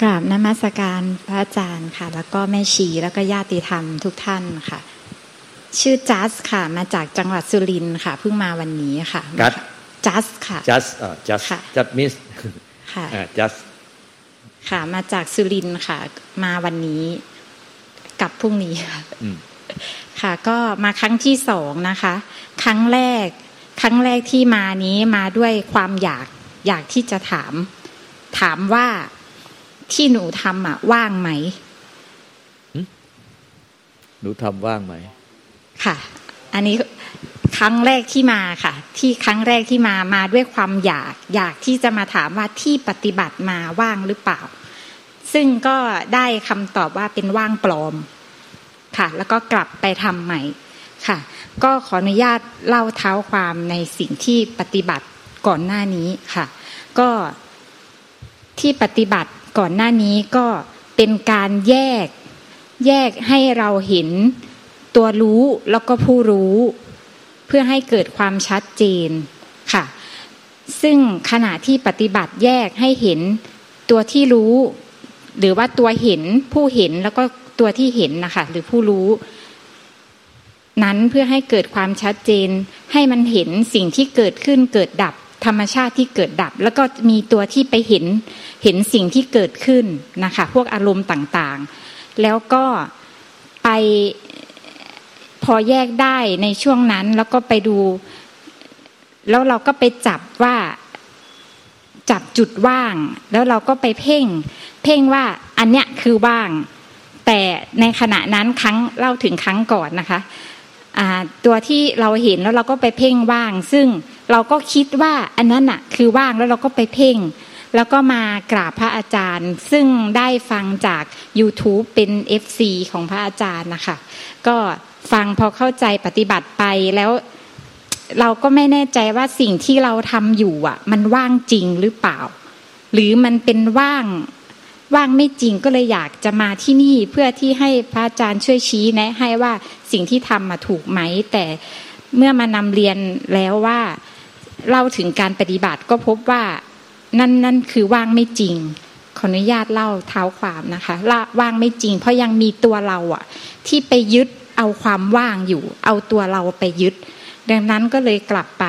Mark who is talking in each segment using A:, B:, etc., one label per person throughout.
A: กราบนมัสการพระอาจารย์ค่ะ แล้วก็แม่ชีแล้วก็ญาติธรรมทุกท่านค่ะ ชื่อจัสค่ะ มาจากจังหวัดสุรินทร์ค่ะเพิ่งมาวันนี้ค่ะ
B: กัด
A: จัสค่ะ
B: จัสอ่าจัสจัสมิส
A: ค่ะ
B: จัส
A: ค่ะ มาจากสุรินทร์ค่ะ มาวันนี้กลับพรุ่งนี้ค่ะค่ะ ก็มาครั้งที่สองนะคะ ครั้งแรก ครั้งแรกที่มานี้มาด้วยความอยากอยากที่จะถาม ถามว่า ที่หนูทำอะ ว่างไหม
B: หนูทำว่างไหม
A: ค่ะ อันนี้ครั้งแรกที่มาค่ะ ที่ครั้งแรกที่มามาด้วยความอยาก อยากที่จะมาถามว่าที่ปฏิบัติมาว่างหรือเปล่า ซึ่งก็ได้คำตอบว่าเป็นว่างปลอม ค่ะ แล้วก็กลับไปทำใหม่ค่ะ ก็ขออนุญาตเล่าเท้าความในสิ่งที่ปฏิบัติก่อนหน้านี้ค่ะ ก็ที่ปฏิบัติ ก่อนหน้านี้ก็เป็นการแยกแยกให้เราเห็นตัวรู้แล้วก็ผู้รู้ เพื่อให้เกิดความชัดเจนค่ะ ซึ่งขณะที่ปฏิบัติแยกให้เห็นตัวที่รู้ หรือว่าตัวเห็นผู้เห็นแล้วก็ตัวที่เห็นนะคะหรือผู้รู้ นั้นเพื่อให้เกิดความชัดเจน ให้มันเห็นสิ่งที่เกิดขึ้นเกิดดับ ธรรมชาติที่เกิดดับ แล้วก็มีตัวที่ไปเห็นเห็นสิ่งที่เกิดขึ้นนะคะ พวกอารมณ์ต่างๆ แล้วก็ไปพอแยกได้ในช่วงนั้นแล้วก็ไปดู แล้วเราก็ไปจับว่าจับจุดว่าง แล้วเราก็ไปเพ่ง เพ่งว่าอันเนี้ยคือว่าง แต่ในขณะนั้นครั้งเล่าถึงครั้งก่อนนะคะตัวที่เราเห็นแล้วเราก็ไปเพ่งว่าง ซึ่ง เราก็คิดว่าอันนั้นอะคือว่างแล้วเราก็ไปเพ่ง แล้วก็มากราบพระอาจารย์ ซึ่งได้ฟังจาก YouTube เป็น FC ของพระอาจารย์นะคะก็ฟังพอเข้าใจปฏิบัติไปแล้วเราก็ไม่แน่ใจว่าสิ่งที่เราทำอยู่อะ มันว่างจริงหรือเปล่า หรือมันเป็นว่างว่างไม่จริงก็เลยอยากจะมาที่นี่เพื่อที่ให้พระอาจารย์ช่วยชี้แนะ ให้ว่าสิ่งที่ทำมาถูกไหม แต่เมื่อมานำเรียนแล้วว่า เล่าถึงการปฏิบัติก็พบว่านั่นนั่นคือว่างไม่จริง ขออนุญาตเล่าเท้าความนะคะละว่างไม่จริง เพราะยังมีตัวเราอะที่ไปยึดเอาความว่างอยู่ เอาตัวเราไปยึด ดังนั้นก็เลยกลับไป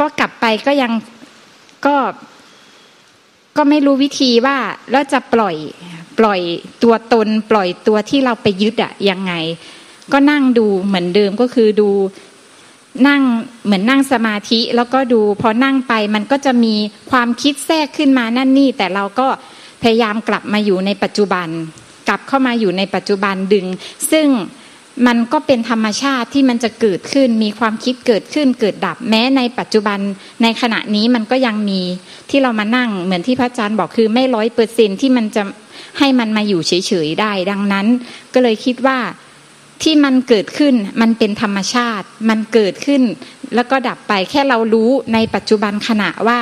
A: ก็กลับไปก็ยังก็ก็ไม่รู้วิธีว่าแล้วจะปล่อยปล่อยตัวตน ปล่อยตัวที่เราไปยึดอะยังไง ก็นั่งดูเหมือนเดิมก็คือดู นั่งเหมือนนั่งสมาธิแล้วก็ดูพอนั่งไปมันก็จะมีความคิดแทรกขึ้นมานั่นนี่ แต่เราก็พยายามกลับมาอยู่ในปัจจุบัน กลับเข้ามาอยู่ในปัจจุบันดึง ซึ่งมันก็เป็นธรรมชาติที่มันจะเกิดขึ้น มีความคิดเกิดขึ้นเกิดดับ แม้ในปัจจุบันในขณะนี้มันก็ยังมีที่เรามานั่งเหมือนที่พระอาจารย์บอกคือไม่ร้อยเปอร์เซ็นที่มันจะให้มันมาอยู่เฉยๆได้ ดังนั้น ก็เลยคิดว่า ที่มันเกิดขึ้นมันเป็นธรรมชาติ มันเกิดขึ้น แล้วก็ดับไปแค่เรารู้ในปัจจุบันขณะว่า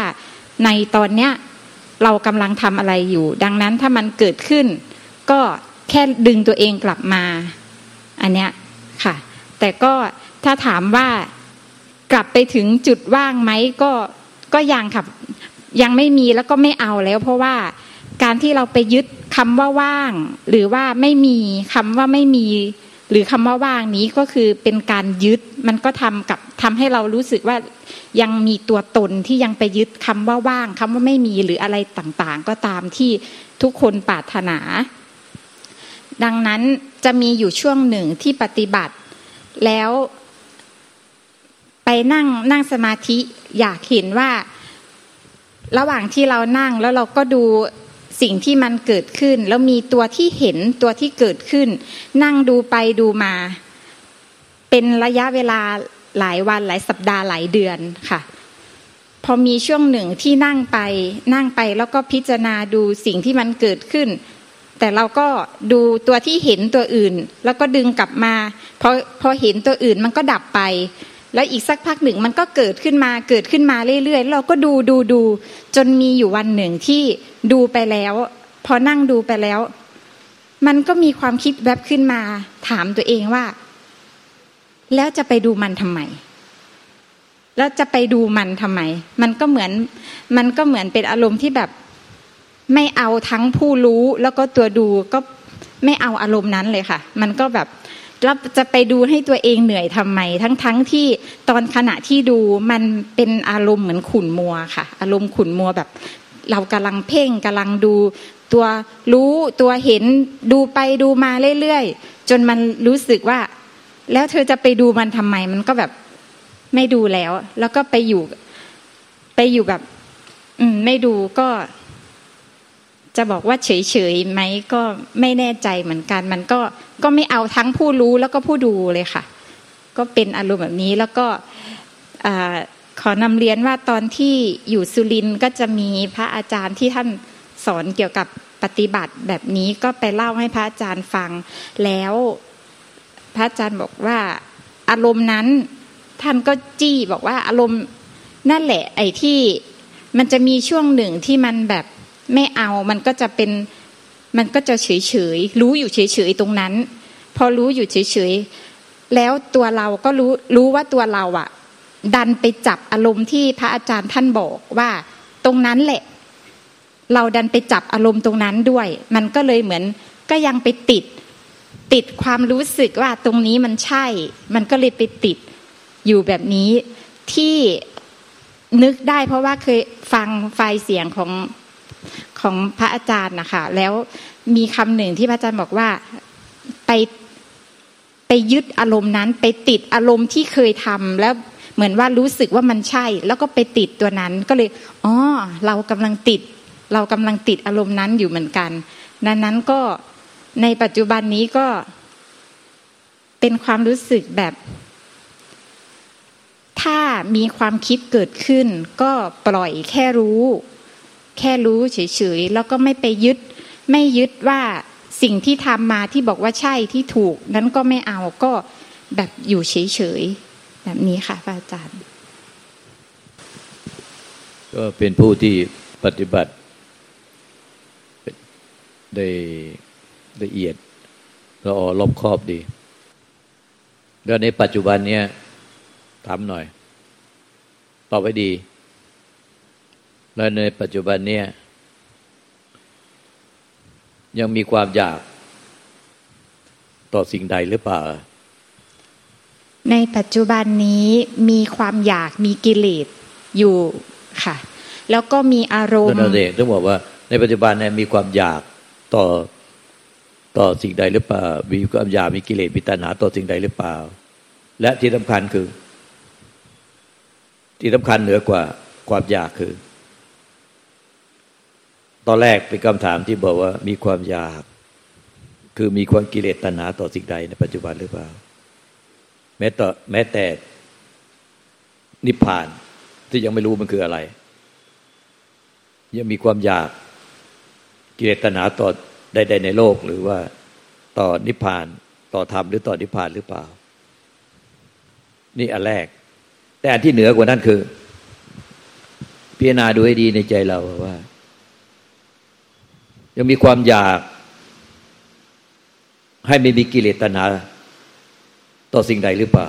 A: ในตอนเนี้ยเรากำลังทำอะไรอยู่ ดังนั้นถ้ามันเกิดขึ้น ก็แค่ดึงตัวเองกลับมา อันเนี้ยค่ะ แต่ก็ถ้าถามว่ากลับไปถึงจุดว่างไหมก็ก็ยังค่ะยังไม่มีแล้วก็ไม่เอาแล้ว เพราะว่าการที่เราไปยึดคำว่าว่าง หรือว่าไม่มีคำว่าไม่มี หรือคำว่าว่างนี้ก็คือเป็นการยึดมันก็ทำกับทำให้เรารู้สึกว่ายังมีตัวตนที่ยังไปยึดคำว่าว่างคำว่าไม่มีหรืออะไรต่างๆ ก็ตามที่ทุกคนปรารถนา ดังนั้นจะมีอยู่ช่วงหนึ่งที่ปฏิบัติ แล้วไปนั่งนั่งสมาธิอยากเห็นว่า ระหว่างที่เรานั่งแล้วเราก็ดู สิ่งที่มันเกิดขึ้น แล้วมีตัวที่เห็นตัวที่เกิดขึ้น นั่งดูไปดูมา เป็นระยะเวลาหลายวันหลายสัปดาห์หลายเดือนค่ะ พอมีช่วงหนึ่งที่นั่งไป นั่งไปแล้วก็พิจารณาดูสิ่งที่มันเกิดขึ้น แต่เราก็ดูตัวที่เห็นตัวอื่น แล้วก็ดึงกลับมาพอพอเห็นตัวอื่นมันก็ดับไป แล้วอีกสักพักหนึ่งมันก็เกิดขึ้นมาเกิดขึ้นมาเรื่อยๆ เราก็ดูดูดู จนมีอยู่วันหนึ่งที่ดูไปแล้ว พอนั่งดูไปแล้ว มันก็มีความคิดแวบขึ้นมา ถามตัวเองว่า แล้วจะไปดูมันทำไม แล้วจะไปดูมันทำไม มันก็เหมือน มันก็เหมือนเป็นอารมณ์ที่แบบ ไม่เอาทั้งผู้รู้แล้วก็ตัวดูก็ไม่เอาอารมณ์นั้นเลยค่ะ มันก็แบบ แล้วจะไปดูให้ตัวเองเหนื่อยทำไม ทั้งทั้งที่ตอนขณะที่ดูมันเป็นอารมณ์เหมือนขุนมัวค่ะ อารมณ์ขุนมัวแบบ เรากำลังเพ่งกำลังดูตัวรู้ตัวเห็นดูไปดูมาเรื่อยๆ จนมันรู้สึกว่า แล้วเธอจะไปดูมันทำไม มันก็แบบไม่ดูแล้ว แล้วก็ไปอยู่ไปอยู่แบบ อืมไม่ดูก็ จะบอกว่าเฉยๆไหมก็ไม่แน่ใจเหมือนกัน มันก็ก็ไม่เอาทั้งผู้รู้แล้วก็ผู้ดูเลยค่ะ ก็เป็นอารมณ์แบบนี้แล้วก็ขอนำเรียนว่าตอนที่อยู่สุรินก็จะมีพระอาจารย์ที่ท่านสอนเกี่ยวกับปฏิบัติแบบนี้ก็ไปเล่าให้พระอาจารย์ฟัง แล้วพระอาจารย์บอกว่าอารมณ์นั้นท่านก็จี้บอกว่าอารมณ์นั่นแหละ ไอ้ที่มันจะมีช่วงหนึ่งที่มันแบบ ไม่เอามันก็จะเป็นมันก็จะเฉยเฉยรู้อยู่เฉยเฉยตรงนั้น พอรู้อยู่เฉยเฉยแล้วตัวเราก็รู้รู้ว่าตัวเราอะดันไปจับอารมณ์ที่พระอาจารย์ท่านบอกว่าตรงนั้นแหละ เราดันไปจับอารมณ์ตรงนั้นด้วย มันก็เลยเหมือนก็ยังไปติด ติดความรู้สึกว่าตรงนี้มันใช่ มันก็เลยไปติดอยู่แบบนี้ที่นึกได้เพราะว่าเคยฟังไฟเสียงของ ของพระอาจารย์นะคะแล้วมีคำหนึ่งที่พระอาจารย์บอกว่าไปไปยึดอารมณ์นั้น ไปติดอารมณ์ที่เคยทำแล้วเหมือนว่ารู้สึกว่ามันใช่ แล้วก็ไปติดตัวนั้นก็เลยอ๋อเรากำลังติด เรากำลังติดอารมณ์นั้นอยู่เหมือนกัน ดังนั้นก็ในปัจจุบันนี้ก็เป็นความรู้สึกแบบ ถ้ามีความคิดเกิดขึ้น ก็ปล่อยแค่รู้ แค่รู้เฉยๆแล้วก็ไม่ไปยึด ไม่ยึดว่าสิ่งที่ทำมาที่บอกว่าใช่ที่ถูก นั้นก็ไม่เอาก็แบบอยู่เฉยๆแบบนี้ค่ะพระอาจารย์
B: ก็เป็นผู้ที่ปฏิบัติได้ละเอียดละออรอบครอบดี แล้วในปัจจุบันเนี้ยถามหน่อย ตอบไว้ดี และในปัจจุบันเนี่ยยังมีความอยากต่อสิ่งใดหรือเปล่า
A: ในปัจจุบันนี้มีความอยากมีกิเลสอยู่ค่ะ แล้วก็มีอารมณ์
B: นั่นเองต้องบอกว่า ในปัจจุบันเนี่ยมีความอยากต่อต่อสิ่งใดหรือเปล่า มีความอยากมีกิเลสมีตัณหาต่อสิ่งใดหรือเปล่า และที่สำคัญคือ ที่สำคัญเหนือกว่าความอยากคือ ตอนแรกเป็นคำถามที่บอกว่ามีความอยาก คือมีความกิเลสตัณหาต่อสิ่งใดในปัจจุบันหรือเปล่า แม้แต่แม้แต่นิพพานที่ยังไม่รู้มันคืออะไร ยังมีความอยากกิเลสตัณหาต่อใดๆในโลกหรือว่าต่อนิพพานต่อธรรมหรือต่อนิพพานหรือเปล่า นี่อันแรก แต่อันที่เหนือกว่านั้นคือ พิจารณาดูให้ดีในใจเราว่า ยังมีความอยากให้ไม่มีกิเลสตัณหา ต่อสิ่งใดหรือเปล่า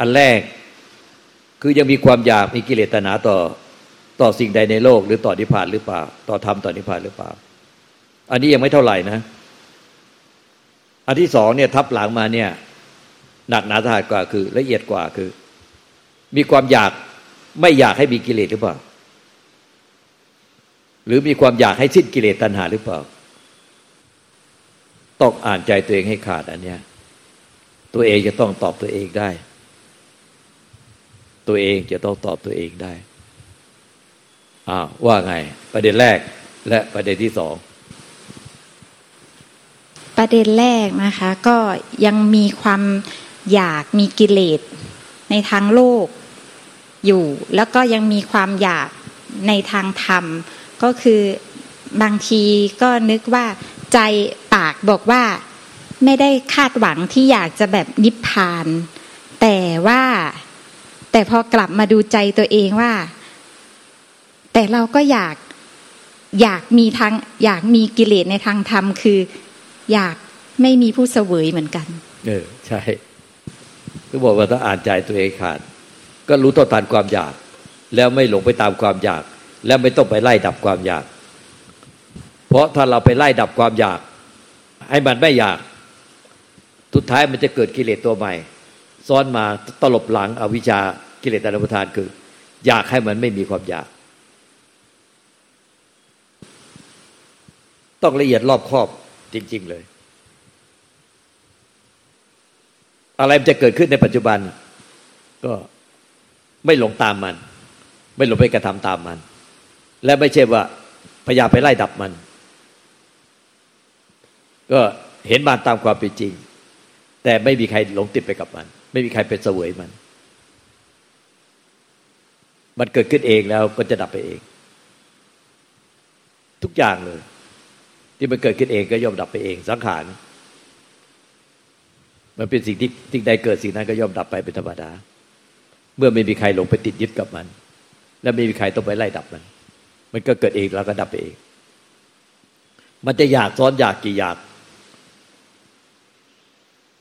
B: อันแรกคือยังมีความอยากมีกิเลสตัณหาต่อต่อสิ่งใดในโลก หรือต่อนิพพานหรือเปล่า ต่อธรรมต่อนิพพานหรือเปล่า อันนี้ยังไม่เท่าไหร่นะ อันที่สองเนี่ยทับหลังมาเนี่ย หนักหนาสาหัสกว่าคือ ละเอียดกว่าคือ มีความอยากไม่อยากให้มีกิเลสหรือเปล่า หรือมีความอยากให้สิ้นกิเลสตัณหาหรือเปล่า ต้องอ่านใจตัวเองให้ขาดอันเนี้ย ตัวเองจะต้องตอบตัวเองได้ ตัวเองจะต้องตอบตัวเองได้อ้าวว่าไง ประเด็นแรกและประเด็นที่สอง
A: ประเด็นแรกนะคะ ก็ยังมีความอยากมีกิเลสในทางโลกอยู่ แล้วก็ยังมีความอยากในทางธรรม ก็คือบางทีก็นึกว่าใจปากบอกว่าไม่ได้คาดหวังที่อยากจะแบบนิพพาน แต่ว่าแต่พอกลับมาดูใจตัวเองว่า แต่เราก็อยากอยากมีทางอยากมีกิเลสในทางธรรมคือ อยากไม่มีผู้เสวยเหมือนกัน
B: เออใช่ก็บอกว่าถ้าอ่านใจตัวเองขาด ก็รู้ต่อตานความอยาก แล้วไม่หลงไปตามความอยาก และไม่ต้องไปไล่ดับความอยาก เพราะถ้าเราไปไล่ดับความอยาก ให้มันไม่อยากสุดท้ายมันจะเกิดกิเลสตัวใหม่ ซ้อนมาตลบหลังอวิชชากิเลสตนปทานคือ อยากให้มันไม่มีความอยาก ต้องละเอียดรอบคอบจริง ๆ เลย อะไรมันจะเกิดขึ้นในปัจจุบัน ก็ไม่หลงตามมัน ไม่หลงไปกระทำตามมัน และไม่ใช่ว่าพยายามไปไล่ดับมัน ก็เห็นมันตามความเป็นจริง แต่ไม่มีใครหลงติดไปกับมัน ไม่มีใครเป็นเสวยมัน มันเกิดขึ้นเองแล้วก็จะดับไปเอง ทุกอย่างเลย ที่มันเกิดขึ้นเองก็ย่อมดับไปเอง สังขารมันเป็นสิ่งที่สิ่งใดเกิดสิ่งนั้นก็ย่อมดับไปเป็นธรรมดา เมื่อไม่มีใครหลงไปติดยึดกับมัน และไม่มีใครต้องไปไล่ดับมัน มันก็เกิดเองแล้วก็ดับเอง มันจะอยากซ้อนอยากกี่อยาก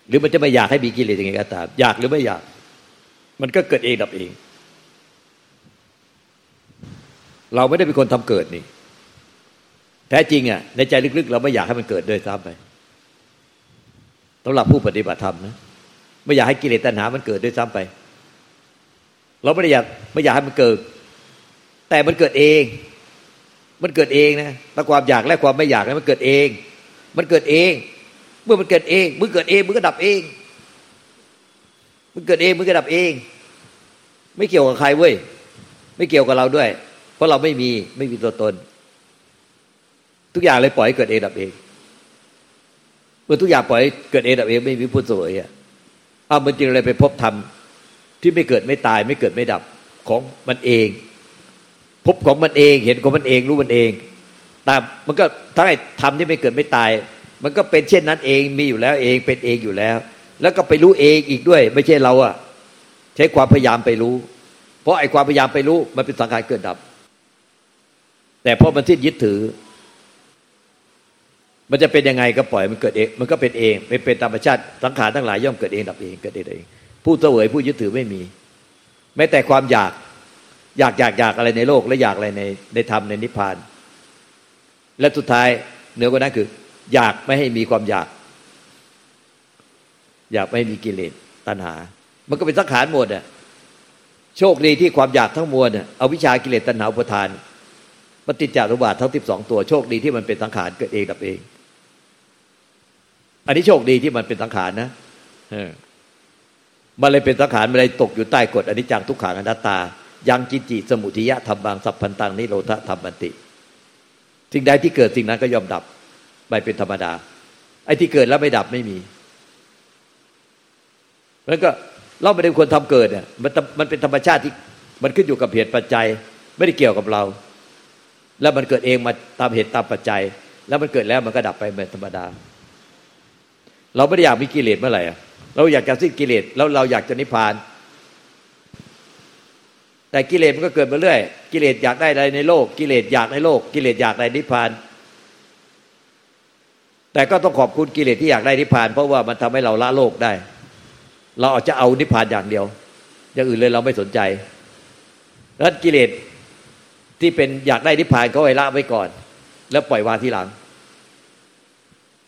B: หรือมันจะไม่อยากให้มีกิเลสยังไงก็ตามอยากหรือไม่อยาก มันก็เกิดเองดับเอง เราไม่ได้เป็นคนทำเกิดนี่ แท้จริงอะในใจลึกๆ เราไม่อยากให้มันเกิดด้วยซ้ำไปสำหรับผู้ปฏิบัติธรรมนะไม่อยากให้กิเลสตัณหามันเกิดด้วยซ้ำไป เราไม่ได้อยากไม่อยากให้มันเกิด แต่มันเกิดเอง มันเกิดเองนะแต่ความอยากและความไม่อยากนะมันเกิดเอง มันเกิดเอง เมื่อมันเกิดเองมึงเกิดเองมึงก็ดับเองมึงเกิดเองมึงก็ดับเอง ไม่เกี่ยวกับใครเว้ยไม่เกี่ยวกับเราด้วย เพราะเราไม่มีไม่มีตัวตน ทุกอย่างเลยปล่อยให้เกิดเองดับเองเมื่อทุกอย่างปล่อยเกิดเองดับเองไม่มีผู้สวยอะเอามันจึงอะไรไปพบธรรมที่ไม่เกิดไม่ตายไม่เกิดไม่ดับของมันเอง พบของมันเองเห็นของมันเองรู้มันเองตามมันก็ถ้าไอ้ธรรมที่ไม่เกิดไม่ตาย มันก็เป็นเช่นนั้นเองมีอยู่แล้วเองเป็นเองอยู่แล้ว แล้วก็ไปรู้เองอีกด้วย ไม่ใช่เราอะใช้ความพยายามไปรู้ เพราะไอ้ความพยายามไปรู้มันเป็นสังขารเกิดดับ แต่พอมันสิ้นยึดถือ มันจะเป็นยังไงก็ปล่อยมันเกิดเองมันก็เป็นเองเป็นเป็นธรรมชาติสังขารทั้งหลายย่อมเกิดเองดับเองเกิดเอง ผู้เสวยผู้ยึดถือไม่มี แม้แต่ความอยาก อยากอยากอยากอะไรในโลก และอยากอะไรในในธรรมในนิพพาน และสุดท้ายเหนือกว่านั้นคือ อยากไม่ให้มีความอยาก อยากไม่มีกิเลสตัณหา มันก็เป็นสังขารหมดอะโชคดีที่ความอยากทั้งมวลเอาวิชากิเลสตัณหาอุปทานปฏิจจารุบาททั้งสิบสองตัวโชคดีที่มันเป็นสังขารเกิดเองดับเอง อันนี้โชคดีที่มันเป็นสังขารนะมันเลยเป็นสังขารมันเลยตกอยู่ใต้กฎอนิจจังทุกขังอนัตตา ยังจิจิสมุทิยะธรรมบางสัพพันตังนิโรธธรรมบันติสิ่งใดที่เกิดสิ่งนั้นก็ยอมดับไปเป็นธรรมดา ไอ้ที่เกิดแล้วไม่ดับไม่มีแล้วก็เราไม่ได้ควรทำเกิดเนี่ยมันมันเป็นธรรมชาติที่มันขึ้นอยู่กับเหตุปัจจัย ไม่ได้เกี่ยวกับเรา แล้วมันเกิดเองมาตามเหตุตามปัจจัย แล้วมันเกิดแล้วมันก็ดับไปเป็นธรรมดา เราไม่ได้อยากมีกิเลสเมื่อไหร่เราอยากจะสิ้นกิเลสแล้วเราอยากจะนิพพาน แต่กิเลสมันก็เกิดมาเรื่อย กิเลสอยากได้อะไรในโลก กิเลสอยากในโลก กิเลสอยากได้นิพพาน แต่ก็ต้องขอบคุณกิเลสที่อยากได้นิพพาน เพราะว่ามันทำให้เราละโลกได้ เราอาจจะเอานิพพานอย่างเดียว อย่างอื่นเลยเราไม่สนใจแล้วกิเลสที่เป็นอยากได้นิพพานเขาไว้ละไว้ก่อน แล้วปล่อยวางทีหลัง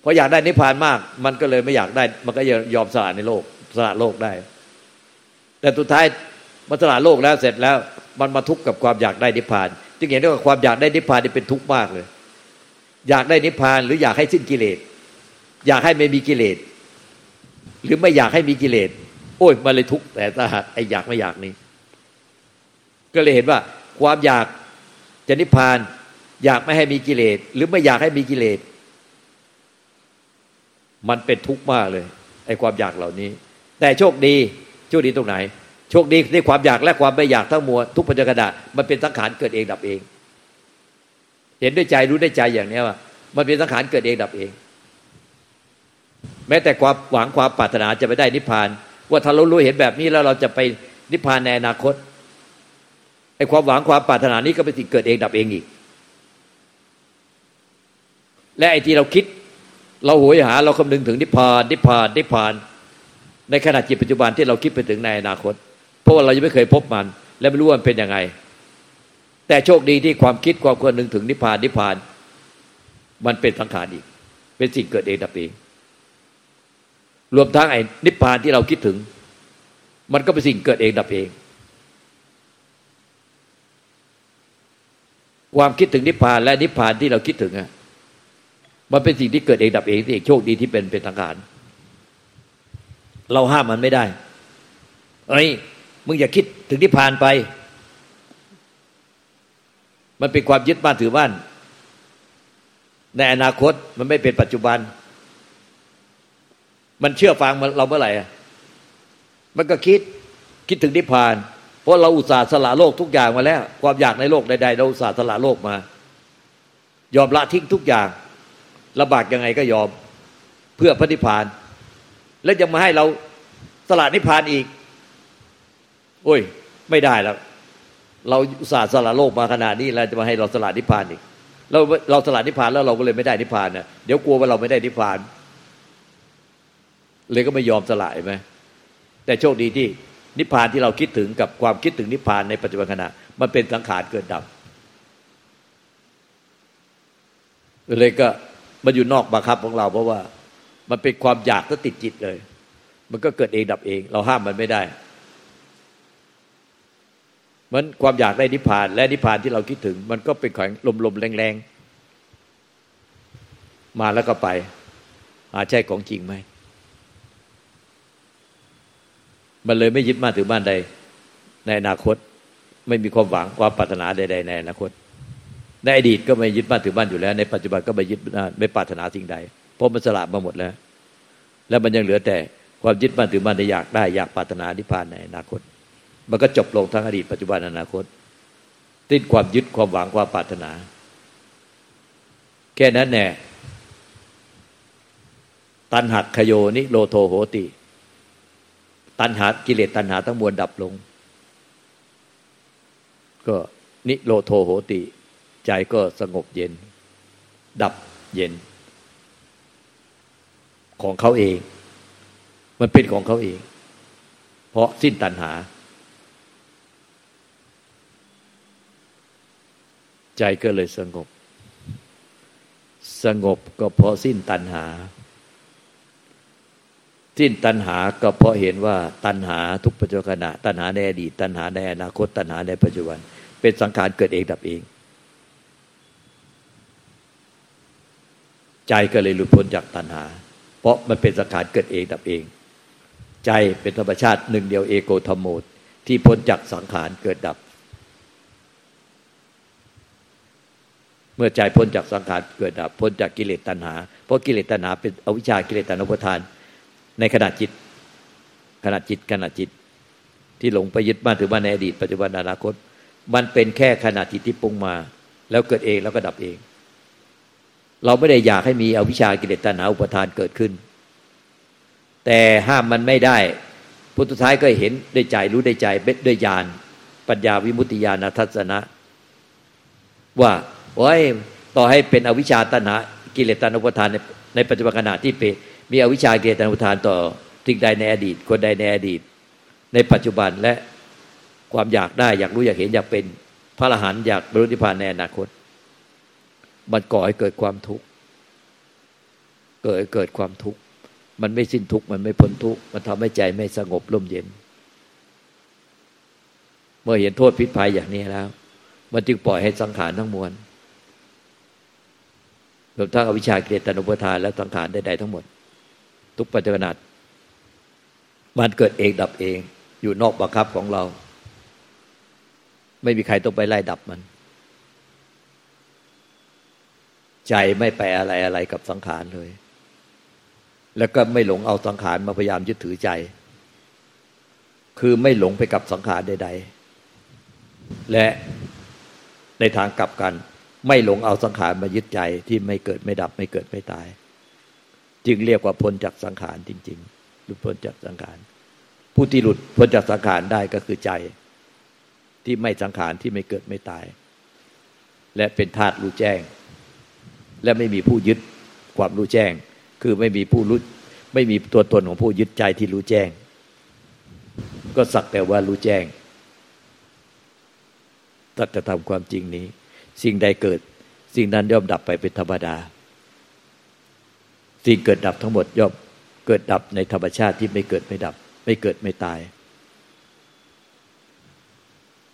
B: เพออยากได้นิพพานมาก มันก็เลยไม่อยากได้ มันก็ยอมสละในโลกสละโลกได้ แต่สุดท้าย มันสละโลกแล้วเสร็จแล้ว มันมาทุกข์กับความอยากได้นิพพาน จึงเห็นว่าความอยากได้นิพพานนี่เป็นทุกข์มากเลย อยากได้นิพพานหรืออยากให้สิ้นกิเลส อยากให้ไม่มีกิเลส หรือไม่อยากให้มีกิเลส โอ้ยมันเลยทุกข์แต่ถ้าไอ้อยากไม่อยากนี้ ก็เลยเห็นว่า ความอยากจะนิพพาน อยากไม่ให้มีกิเลส หรือไม่อยากให้มีกิเลส มันเป็นทุกข์มากเลยไอ้ความอยากเหล่านี้ แต่โชคดีโชคดีตรงไหน โชคดีที่ความอยากและความไม่อยากทั้งมวลทุกปัจจุบันมันเป็นสังขารเกิดเองดับเอง เห็นด้วยใจรู้ด้วยใจอย่างนี้ว่า มันเป็นสังขารเกิดเองดับเอง แม้แต่ความหวังความปรารถนาจะไปได้นิพพาน ว่าถ้าเรารู้เห็นแบบนี้แล้วเราจะไปนิพพานในอนาคตไอ้ความหวังความปรารถนานี้ก็เป็นสิ่งเกิดเองดับเองอีก และไอ้ที่เราคิด เราโหยหา เราคำนึงถึงนิพพานนิพพานนิพพาน ในขณะจิตปัจจุบันที่เราคิดไปถึงในอนาคต เพราะว่าเรายังไม่เคยพบมัน และไม่รู้ว่ามันเป็นยังไง แต่โชคดีที่ความคิดความควรนึงถึงนิพพานนิพพาน มันเป็นสังขารอีก เป็นสิ่งเกิดเองดับเองรวมทั้งไอ้นิพพานที่เราคิดถึง มันก็เป็นสิ่งเกิดเองดับเอง ความคิดถึงนิพพานและนิพพานที่เราคิดถึงอะมันเป็นสิ่งที่เกิดเองดับเองที่เองโชคดีที่เป็นเป็นทางการ เราห้ามมันไม่ได้ เอ้ย มึงอย่าคิดถึงนิพพานไป มันเป็นความยึดบ้านถือบ้าน ในอนาคตมันไม่เป็นปัจจุบัน มันเชื่อฟังมันเราเมื่อไหร่มันก็คิดคิดถึงนิพพาน เพราะเราอุตส่าห์สละโลกทุกอย่างมาแล้ว ความอยากในโลกใดๆเราอุตส่าห์สละโลกมา ยอมละทิ้งทุกอย่างลำบากยังไงก็ยอม เพื่อพระนิพพาน แล้วยังมาให้เราสละนิพพานอีก โอ้ย ไม่ได้แล้ว เราศาสตร์สละโลกมาขนาดนี้แล้วจะมาให้เราสละนิพพานอีกเราเราสละนิพพานแล้วเราก็เลยไม่ได้นิพพานเน่ยเดี๋ยวกลัวว่าเราไม่ได้นิพพาน เลยก็ไม่ยอมสละไหมแต่โชคดีที่นิพพานที่เราคิดถึงกับความคิดถึงนิพพานในปัจจุบันขณะ มันเป็นสังขารเกิดดับเลยก็มันอยู่นอกบังคับของเรา เพราะว่ามันเป็นความอยากก็ติดจิตเลย มันก็เกิดเองดับเอง เราห้ามมันไม่ได้ มันความอยากได้นิพพาน และนิพพานที่เราคิดถึง มันก็เป็นของลมๆแรงๆ มาแล้วก็ไปอาใช่ของจริงไหม มันเลยไม่ยึดมั่นถือมั่นใด ในอนาคต ไม่มีความหวังความปรารถนาใดๆในอนาคต ในอดีตก็ไม่ยึดมั่นถือมั่นอยู่แล้ว ในปัจจุบันก็ไม่ยึดไม่ปรารถนาสิ่งใด เพราะมันสละมาหมดแล้ว แล้วมันยังเหลือแต่ความยึดมั่นถือมั่นในอยากได้อยากปรารถนานิพพานในอนาคต มันก็จบลงทั้งอดีตปัจจุบันอนาคตติ้นความยึดความหวังความปรารถนา แค่นั้นแน่ตันหักขโยนิโลโทโหติ ตันหากิเลสตันหาทั้งมวลดับลง ก็นิโลโทโหติ ใจก็สงบเย็น ดับเย็น ของเขาเอง มันเป็นของเขาเอง เพราะสิ้นตัณหา ใจก็เลยสงบ สงบก็เพราะสิ้นตัณหา สิ้นตัณหาก็เพราะเห็นว่าตัณหาทุกปัจจุบันตัณหาในอดีตตัณหาในอนาคต ตัณหาในปัจจุบัน เป็นสังขารเกิดเองดับเอง ใจก็เลยหลุดพ้นจากตัณหา เพราะมันเป็นสังขารเกิดเองดับเอง ใจเป็นธรรมชาติหนึ่งเดียวเอโกธรรมโมดที่พ้นจากสังขารเกิดดับ เมื่อใจพ้นจากสังขารเกิดดับพ้นจากกิเลสตัณหา เพราะกิเลสตัณหาเป็นอวิชชากิเลสตัณหาประทาน ในขณะจิตขณะจิตขณะจิตที่หลงไปยึดบ้านถือบ้านในอดีตปัจจุบันอนาคต มันเป็นแค่ขณะจิตที่ปรุงมา แล้วเกิดเองแล้วก็ดับเอง เราไม่ได้อยากให้มีอวิชากิเลสตัณหาอุปทานเกิดขึ้น แต่ห้ามมันไม่ได้พุทธท้ายก็เห็นได้ใจรู้ได้ใจเบ็ดด้วยญาณปัญญาวิมุตติญาณทัศนะ ว่า โอ้ยต่อให้เป็นอวิชชาตัณหากิเลสตัณหาอุปทานในในปัจจุบันขณะที่เป็นมีอวิชชากิเลสตัณหาอุปทานต่อสิ่งใดในอดีต คนใดในอดีต ในปัจจุบันและความอยากได้อยากรู้อยากเห็นอยากเป็นพระอรหันต์อยากบรรลุนิพพานในอนาคต มันก่อให้เกิดความทุกข์เกิดเกิดความทุกข์มันไม่สิ้นทุกข์มันไม่พ้นทุกข์มันทำให้ใจไม่สงบร่มเย็น เมื่อเห็นโทษพิษภัยอย่างนี้แล้ว มันจึงปล่อยให้สังขารทั้งมวล รวมทั้งอวิชชาเกลียตนุปทานและสังขารใดๆทั้งหมด ทุกปัจจุบันมันเกิดเองดับเอง อยู่นอกบังคับของเรา ไม่มีใครต้องไปไล่ดับมัน ใจไม่ไปอะไรอะไรกับสังขารเลย แล้วก็ไม่หลงเอาสังขารมาพยายามยึดถือใจ คือไม่หลงไปกับสังขารใด ๆ และในทางกลับกัน ไม่หลงเอาสังขารมายึดใจที่ไม่เกิดไม่ดับไม่เกิดไม่ตาย จึงเรียกว่าพ้นจากสังขารจริง ๆหลุดพ้นจากสังขาร ผู้ที่หลุดพ้นจากสังขารได้ก็คือใจ ที่ไม่สังขารที่ไม่เกิดไม่ตาย และเป็นธาตุรู้แจ้ง และไม่มีผู้ยึดความรู้แจ้ง คือไม่มีผู้รู้ไม่มีตัวตนของผู้ยึดใจที่รู้แจ้ง ก็สักแต่ว่ารู้แจ้งตัดจะทำความจริงนี้ สิ่งใดเกิด สิ่งนั้นย่อมดับไปเป็นธรรมดา สิ่งเกิดดับทั้งหมดย่อมเกิดดับในธรรมชาติที่ไม่เกิดไม่ดับ ไม่เกิดไม่ตาย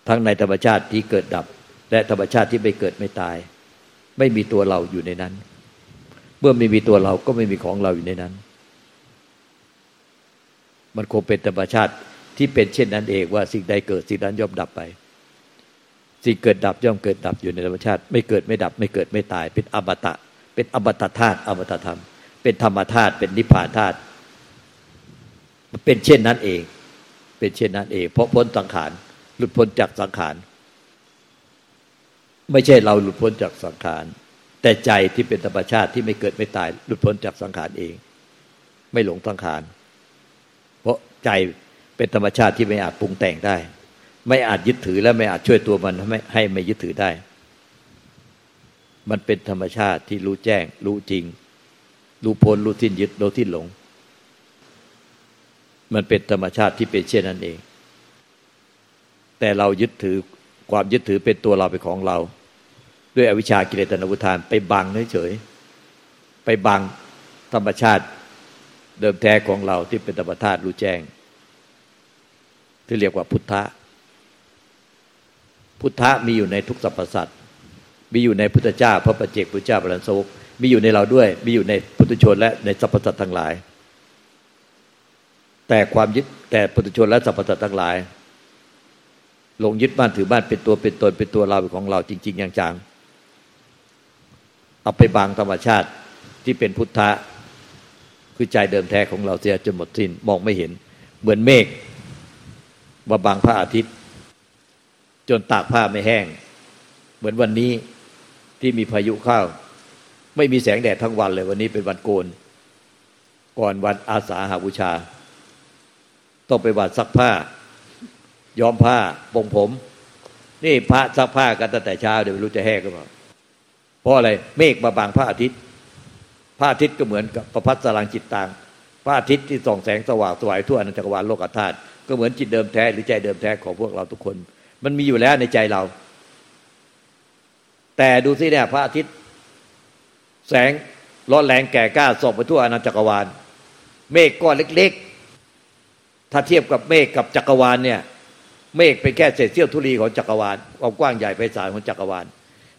B: ทั้งในธรรมชาติที่เกิดดับ และธรรมชาติที่ไม่เกิดไม่ตาย ไม่มีตัวเราอยู่ในนั้น เมื่อไม่มีตัวเราก็ไม่มีของเราอยู่ในนั้น มันคงเป็นธรรมชาติที่เป็นเช่นนั้นเองว่าสิ่งใดเกิดสิ่งนั้นย่อมดับไป สิ่งเกิดดับย่อมเกิดดับอยู่ในธรรมชาติ ไม่เกิดไม่ดับ ไม่เกิดไม่ตาย เป็นอมตะ เป็นอมตะธาตุอมตะธรรม เป็นธรรมธาตุเป็นนิพพานธาตุเป็นเช่นนั้นเอง เป็นเช่นนั้นเอง เพราะพ้นสังขารหลุดพ้นจากสังขารไม่ใช่เราหลุดพ้นจากสังขารแต่ใจที่เป็นธรรมชาติที่ไม่เกิดไม่ตาย หลุดพ้นจากสังขารเอง ไม่หลงสังขารเพราะใจเป็นธรรมชาติที่ไม่อาจปรุงแต่งได้ ไม่อาจยึดถือและไม่อาจช่วยตัวมันให้ให้ไม่ยึดถือได้ มันเป็นธรรมชาติที่รู้แจ้ง รู้จริง รู้พ้นรู้ทิ้นยึดรู้ทิ้นหลง มันเป็นธรรมชาติที่เป็นเช่นนั้นเอง แต่เรายึดถือความยึดถือเป็นตัวเราเป็นของเรา ด้วยอวิชชากิเลสตนวุทานไปบังเฉยไปบังธรรมชาติเดิมแท้ของเราที่เป็นธรรมธาตุรู้แจ้ง ที่เรียกว่าพุทธะ พุทธะมีอยู่ในทุกสรรพสัตว์มีอยู่ในพุทธเจ้า พระปัจเจกพุทธเจ้าบรันสกมีอยู่ในเราด้วย มีอยู่ในพุทธชนและในสรรพสัตว์ทั้งหลาย แต่ความยึดแต่พุทธชนและสรรพสัตว์ทั้งหลายลงยึดบ้านถือบ้านเป็นตัวเป็นตนเป็นตัวเราของเราจริง ๆ อย่างจังเอาไปบางธรรมชาติที่เป็นพุทธะคือใจเดิมแท้ของเราเสียจนหมดสิ้นมองไม่เห็น เหมือนเมฆว่าบางพระอาทิตย์ จนตากผ้าไม่แห้ง เหมือนวันนี้ที่มีพายุเข้า ไม่มีแสงแดดทั้งวันเลย วันนี้เป็นวันโกน ก่อนวันอาสาหาบูชา ต้องไปวัดซักผ้า ย้อมผ้าปงผม นี่พระซักผ้ากันตั้งแต่เช้าเดี๋ยวไม่รู้จะแห้งหรือเปล่าเพราะอะไรเมฆมาบางพระอาทิตย์พระอาทิตย์ก็เหมือนกับประพัสสรังจิตต่างพระอาทิตย์ที่ส่องแสงสว่างสวายทั่วอนันตจักรวาลโลกธาตุก็เหมือนจิตเดิมแท้หรือใจเดิมแท้ของพวกเราทุกคน มันมีอยู่แล้วในใจเรา แต่ดูสิเนี่ยพระอาทิตย์ แสงร้อนแรงแก่กล้าส่องไปทั่วอนันตจักรวาล เมฆก้อนเล็ก ๆ ถ้าเทียบกับเมฆกับจักรวาลเนี่ย เมฆเป็นแค่เศษเสี้ยวธุลีของจักรวาลความกว้างใหญ่ไพศาลของจักรวาล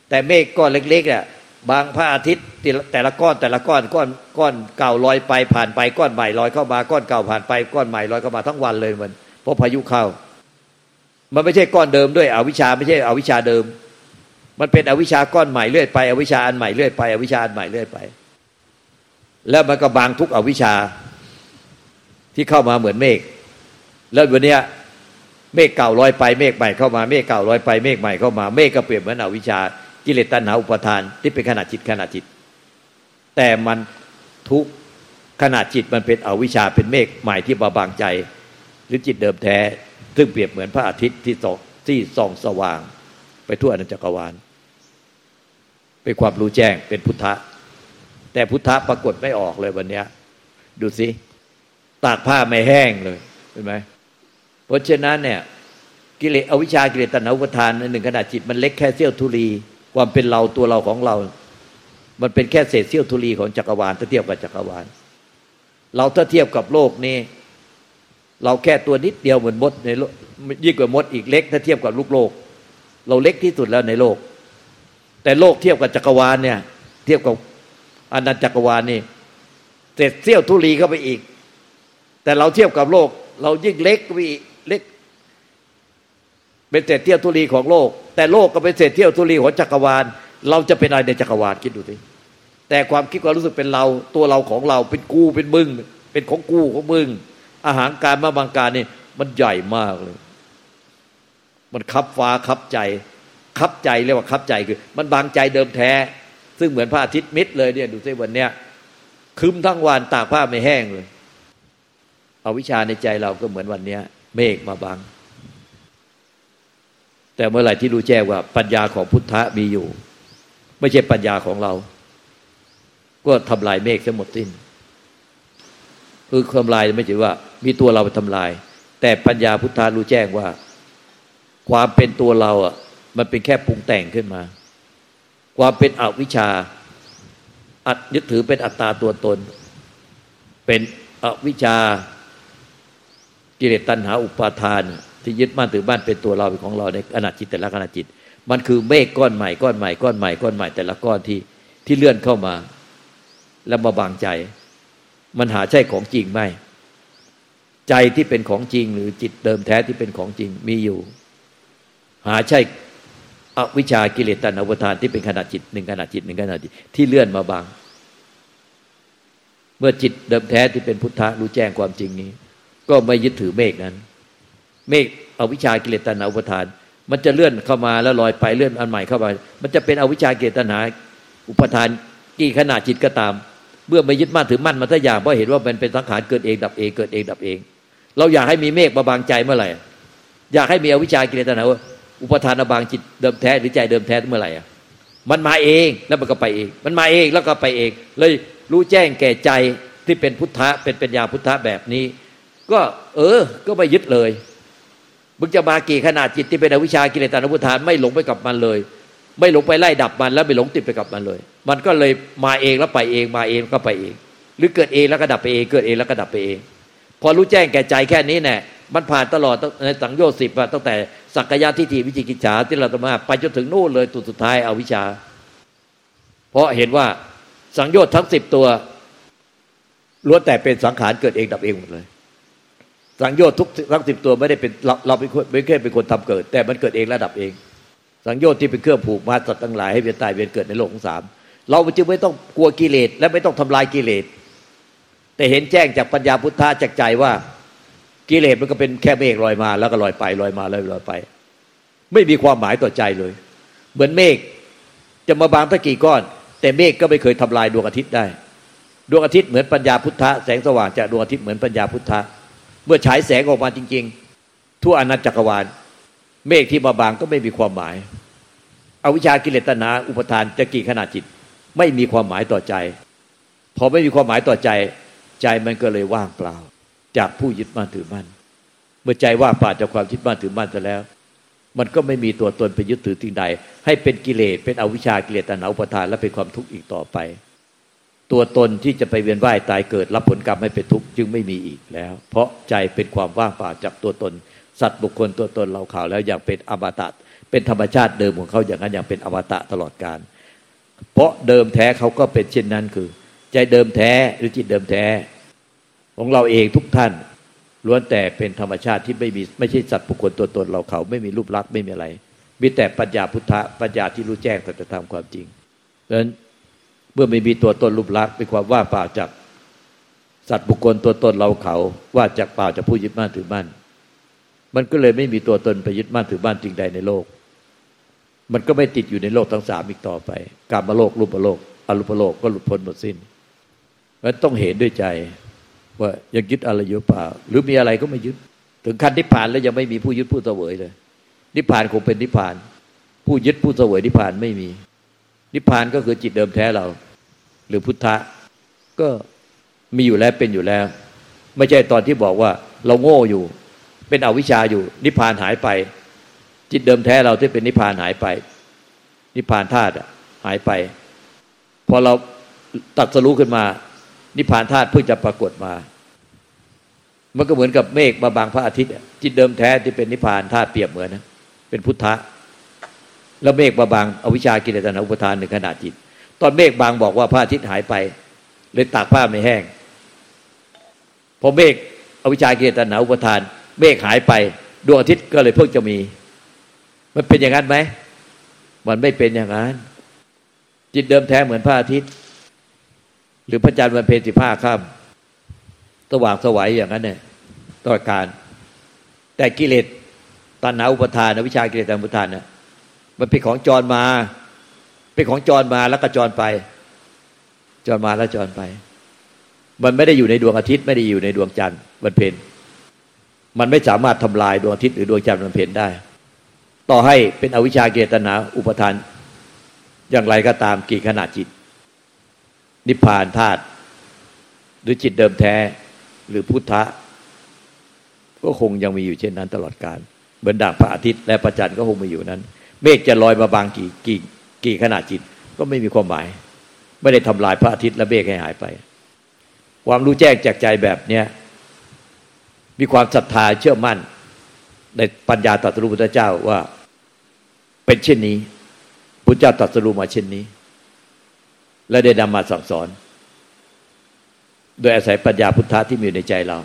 B: แต่เมฆก้อนเล็กๆเนี่ยบางพระอาทิตย์แต่ละก้อนแต่ละก้อนก้อนก้อนเก่าลอยไปผ่านไปก้อนใหม่ลอยเข้ามาก้อนเก่าผ่านไปก้อนใหม่ลอยเข้ามาทั้งวันเลยมันเพราะพายุเข้า มันไม่ใช่ก้อนเดิมด้วยอวิชชาไม่ใช่อวิชชาเดิม มันเป็นอวิชชาก้อนใหม่เรื่อยไป อวิชชาอันใหม่เรื่อยไปอวิชชาอันใหม่เรื่อยไป แล้วมันก็บางทุกอวิชชาที่เข้ามาเหมือนเมฆแล้ววันนี้เมฆเก่าลอยไปเมฆใหม่เข้ามาเมฆเก่าลอยไปเมฆใหม่เข้ามาเมฆก็เปลี่ยนเหมือนอวิชากิเลสตัณหาอุปทานที่เป็นขนาดจิตขนาดจิต แต่มันทุกขนาดจิตมันเป็นอวิชชาเป็นเมฆใหม่ที่บาบางใจ หรือจิตเดิมแท้ ซึ่งเปรียบเหมือนพระอาทิตย์ที่ส่องที่ส่องสว่าง ไปทั่วอนันตจักรวาลเป็นความรู้แจ้งเป็นพุทธะ แต่พุทธะปรากฏไม่ออกเลยวันนี้ดูสิตากผ้าไม่แห้งเลยเห็นไหมเพราะฉะนั้นเนี่ยกิเลสอวิชากิเลสตัณหาอุปทานในหนึ่งขนาดจิตมันเล็กแค่เสี้ยวทุลี ความเป็นเราตัวเราของเรา มันเป็นแค่เศษเสี้ยวทุลีของจักรวาลถ้าเทียบกับจักรวาล เราถ้าเทียบกับโลกนี้ เราแค่ตัวนิดเดียวเหมือนมดในโลกยิ่งกว่ามดอีกเล็กถ้าเทียบกับลูกโลก เราเล็กที่สุดแล้วในโลก แต่โลกเทียบกับจักรวาลเนี่ย เทียบกับอนันตจักรวาลนี่เศษเสี้ยวทุลีเข้าไปอีก แต่เราเทียบกับโลก เรายิ่งเล็กไปอีกเล็ก เป็นเศษเสี้ยวทุลีของโลก แต่โลกก็เป็นเศษเที่ยวทุลีของจักรวาล เราจะเป็นอะไรในจักรวาลคิดดูสิแต่ความคิดความรู้สึกเป็นเรา ตัวเราของเราเป็นกูเป็นมึง เป็นของกูของมึง อาหารการมาบางการนี่มันใหญ่มากเลย มันคับฟ้าคับใจ คับใจเรียกว่าคับใจคือ มันบางใจเดิมแท้ ซึ่งเหมือนพระอาทิตย์มิดเลยเนี่ยดูสิวันเนี้ยคืมทั้งวันตากผ้าไม่แห้งเลย เอาวิชาในใจเราก็เหมือนวันเนี้ย เมฆมาบังแต่เมื่อไหร่ที่รู้แจ้งว่าปัญญาของพุทธะมีอยู่ ไม่ใช่ปัญญาของเรา ก็ทำลายเมฆทั้งหมดสิ้น คือทำลายไม่ใช่ว่า มีตัวเราไปทำลาย แต่ปัญญาพุทธะรู้แจ้งว่า ความเป็นตัวเราอะ มันเป็นแค่ปรุงแต่งขึ้นมา ความเป็นอวิชชา อัดยึดถือเป็นอัตตาตัวตน เป็นอวิชชากิเลสตัณหาอุปาทาน ที่ยึดมั่นถือบ้านเป็นตัวเราเป็นของเราในขณะจิตแต่ละขณะจิต มันคือเมฆก้อนใหม่ก้อนใหม่ก้อนใหม่ก้อนใหม่แต่ละก้อนที่ที่เลื่อนเข้ามา แล้วมาบางใจ มันหาใช่ของจริงไหมใจที่เป็นของจริง หรือจิตเดิมแท้ที่เป็นของจริงมีอยู่ หาใช่อวิชากิเลสตัณหาอุปทานที่เป็นขณะจิตหนึ่งขณะจิตหนึ่งขณะจิตที่เลื่อนมาบาง เมื่อจิตเดิมแท้ที่เป็นพุทธะรู้แจ้งความจริงนี้ ก็ไม่ยึดถือเมฆนั้น เมฆอวิชากิเลสตัณหาอุปทาน มันจะเลื่อนเข้ามาแล้วลอยไปเลื่อนอันใหม่เข้ามามันจะเป็นอวิชากิเลสตัณหาอุปทานกี่ขณะจิตก็ตาม เมื่อไม่ยึดมั่นถือมั่นมันทุกอย่างเพราะเห็นว่ามันเป็นสังขารเกิดเองดับเองเกิดเองดับเอง เราอยากให้มีเมฆมาบางใจเมื่อไหร่ อยากให้มีอวิชากิเลสตัณหาอุปทานบางจิตเดิมแท้หรือใจเดิมแท้เมื่อไหร่อะมันมาเองแล้วมันก็ไปเอง มันมาเองแล้วก็ไปเอง เลยรู้แจ้งแก่ใจที่เป็นพุทธะเป็นปัญญาพุทธะแบบนี้ ก็เออ ก็ไม่ยึดเลยมึงจะมากี่ขนาดจิตที่เป็นอวิชากิเลสตานุพุทานไม่หลงไปกับมันเลย ไม่หลงไปไล่ดับมัน แล้วไม่หลงติดไปกับมันเลย มันก็เลยมาเองแล้วไปเองมาเองก็ไปเอง หรือเกิดเองแล้วก็ดับไปเองเกิดเองแล้วก็ดับไปเอง พอรู้แจ้งแก่ใจแค่นี้แน่มันผ่านตลอดในสังโยชน์สิบตั้งแต่สักยะทิฏฐิวิจิกิจฉาที่เราตมาไปจนถึงนู่นเลยตัวสุดท้ายเอาวิชา เพราะเห็นว่าสังโยชน์ทั้งสิบตัวล้วนแต่เป็นสังขารเกิดเองดับเองหมดเลย สังโยชน์ทุกทั้งสิบตัวไม่ได้เป็นเราเราเป็นคนไม่แค่เป็นคนทำเกิด แต่มันเกิดเองระดับเอง สังโยชน์ที่เป็นเครื่องผูกมาสัตว์ทั้งหลายให้เวียนตายเวียนเกิดในโลกของสามเราจึงไม่ต้องกลัวกิเลสและไม่ต้องทำลายกิเลส แต่เห็นแจ้งจากปัญญาพุทธะจากใจว่ากิเลสมันก็เป็นแค่เมฆลอยมา แล้วก็ลอยไปลอยมาลอยลอยไป ไม่มีความหมายต่อใจเลย เหมือนเมฆจะมาบางตะกี่ก้อน แต่เมฆก็ไม่เคยทำลายดวงอาทิตย์ได้ ดวงอาทิตย์เหมือนปัญญาพุทธะแสงสว่างจากดวงอาทิตย์เหมือนปัญญาพุทธะเมื่อฉายแสงออกมาจริง ๆ ทั่วอนันตจักรวาล เมฆที่มาบางก็ไม่มีความหมายอาวิชากิเลสตนา อุปทานจะกี่ขนาดจิต ไม่มีความหมายต่อใจ พอไม่มีความหมายต่อใจ ใจมันก็เลยว่างเปล่า จากผู้ยึดมั่นถือมั่นเมื่อใจว่างเปล่าจากความยึดมั่นถือมั่นจะแล้ว มันก็ไม่มีตัวตนไปยึดถือสิ่งใด ให้เป็นกิเลสเป็นอวิชากิเลสตัณหาอุปทานและเป็นความทุกข์อีกต่อไป ตัวตนที่จะไปเวียนว่ายตายเกิด รับผลกรรมให้เป็นทุกข์จึงไม่มีอีกแล้ว เพราะใจเป็นความว่างเปล่าจากตัวตน สัตว์บุคคลตัวตนเราข่าวแล้วอย่างเป็นอมตะเป็นธรรมชาติเดิมของเขาอย่างนั้นอย่างเป็นอมตะตลอดกาลเพราะเดิมแท้เขาก็เป็นเช่นนั้นคือ ใจเดิมแท้หรือจิตเดิมแท้ ของเราเองทุกท่านล้วนแต่เป็นธรรมชาติที่ไม่มีไม่ใช่สัตว์บุคคลตัวตนเราเขาไม่มีรูปลักษณ์ไม่มีอะไร มีแต่ปัญญาพุทธะปัญญาที่รู้แจ้งสัจธรรมความจริงดังนั้นเมื่อไม่มีตัวตนรูปลักษณ์เป็นความว่าเปล่าจากสัตว์บุคคลตัวตนเราเขาว่าจากเปล่าจากผู้ยึดมั่นถือมั่น มันก็เลยไม่มีตัวตนไปยึดมั่นถือมั่นจริงใดในโลก มันก็ไม่ติดอยู่ในโลกทั้งสามอีกต่อไป กามโลกรูปโลกอรูปโลกก็หลุดพ้นหมดสิ้นมันต้องเห็นด้วยใจ ว่ายังยึดอะไรอยู่เปล่า หรือมีอะไรก็ไม่ยึด ถึงขั้นนิพพานแล้วยังไม่มีผู้ยึดผู้เสวยเลย นิพพานคงเป็นนิพพาน ผู้ยึดผู้เสวยนิพพานไม่มี นิพพานก็คือจิตเดิมแท้เรา หรือพุทธะก็มีอยู่แล้วเป็นอยู่แล้ว ไม่ใช่ตอนที่บอกว่าเราโง่อยู่ เป็นอวิชชาอยู่ นิพพานหายไป จิตเดิมแท้เราที่เป็นนิพพานหายไป นิพพานธาตุหายไป พอเราตัดสรู้ขึ้นมา นิพพานธาตุเพิ่งจะปรากฏมา มันก็เหมือนกับเมฆมาบางพระอาทิตย์จิตเดิมแท้ที่เป็นนิพพานธาตุเปรียบเหมือนนะเป็นพุทธะแล้วเมฆมาบางอวิชากิเลสนาอุปทานหนึ่งขนาดจิต ตอนเมฆบางบอกว่าพระอาทิตย์หายไป เลยตากผ้าไม่แห้งพอเมฆอวิชากิเลสนาอุปทาน เมฆหายไปดวงอาทิตย์ก็เลยเพิ่งจะมี มันเป็นอย่างนั้นไหมมันไม่เป็นอย่างนั้น จิตเดิมแท้เหมือนพระอาทิตย์ หรือพระจันทร์วันเพ็ญสิบห้าค่ำสว่างสวัยอย่างนั้นเนี่ยต่อการ แต่กิเลสตัณหาอุปทานวิชากิเลสตัณหาอุปทานเนี่ยมันเป็นของจรมา เป็นของจรมาแล้วก็จรไป จรมาแล้วจรไป มันไม่ได้อยู่ในดวงอาทิตย์ ไม่ได้อยู่ในดวงจันทร์วันเพ็ญ มันไม่สามารถทำลายดวงอาทิตย์หรือดวงจันทร์วันเพ็ญได้ ต่อให้เป็นอวิชชาเกตนาอุปทาน อย่างไรก็ตามกี่ขนาดจิต นิพพานธาตุหรือจิตเดิมแท้ หรือพุทธะ ก็คงยังมีอยู่เช่นนั้นตลอดกาลเหมือนด่างพระอาทิตย์และพระจันทร์ก็คงมีอยู่นั้น เมฆจะลอยมาบางกี่กี่กี่ขนาดจิตก็ไม่มีความหมาย ไม่ได้ทำลายพระอาทิตย์และเมฆให้หายไป ความรู้แจ้งแจกใจแบบเนี้ย มีความศรัทธาเชื่อมั่น ในปัญญาตรัสรู้พุทธเจ้าว่าเป็นเช่นนี้พุทธเจ้าตรัสรู้มาเช่นนี้ และได้นำมาสั่งสอน โดยอาศัยปัญญาพุทธะที่มีอยู่ในใจเรา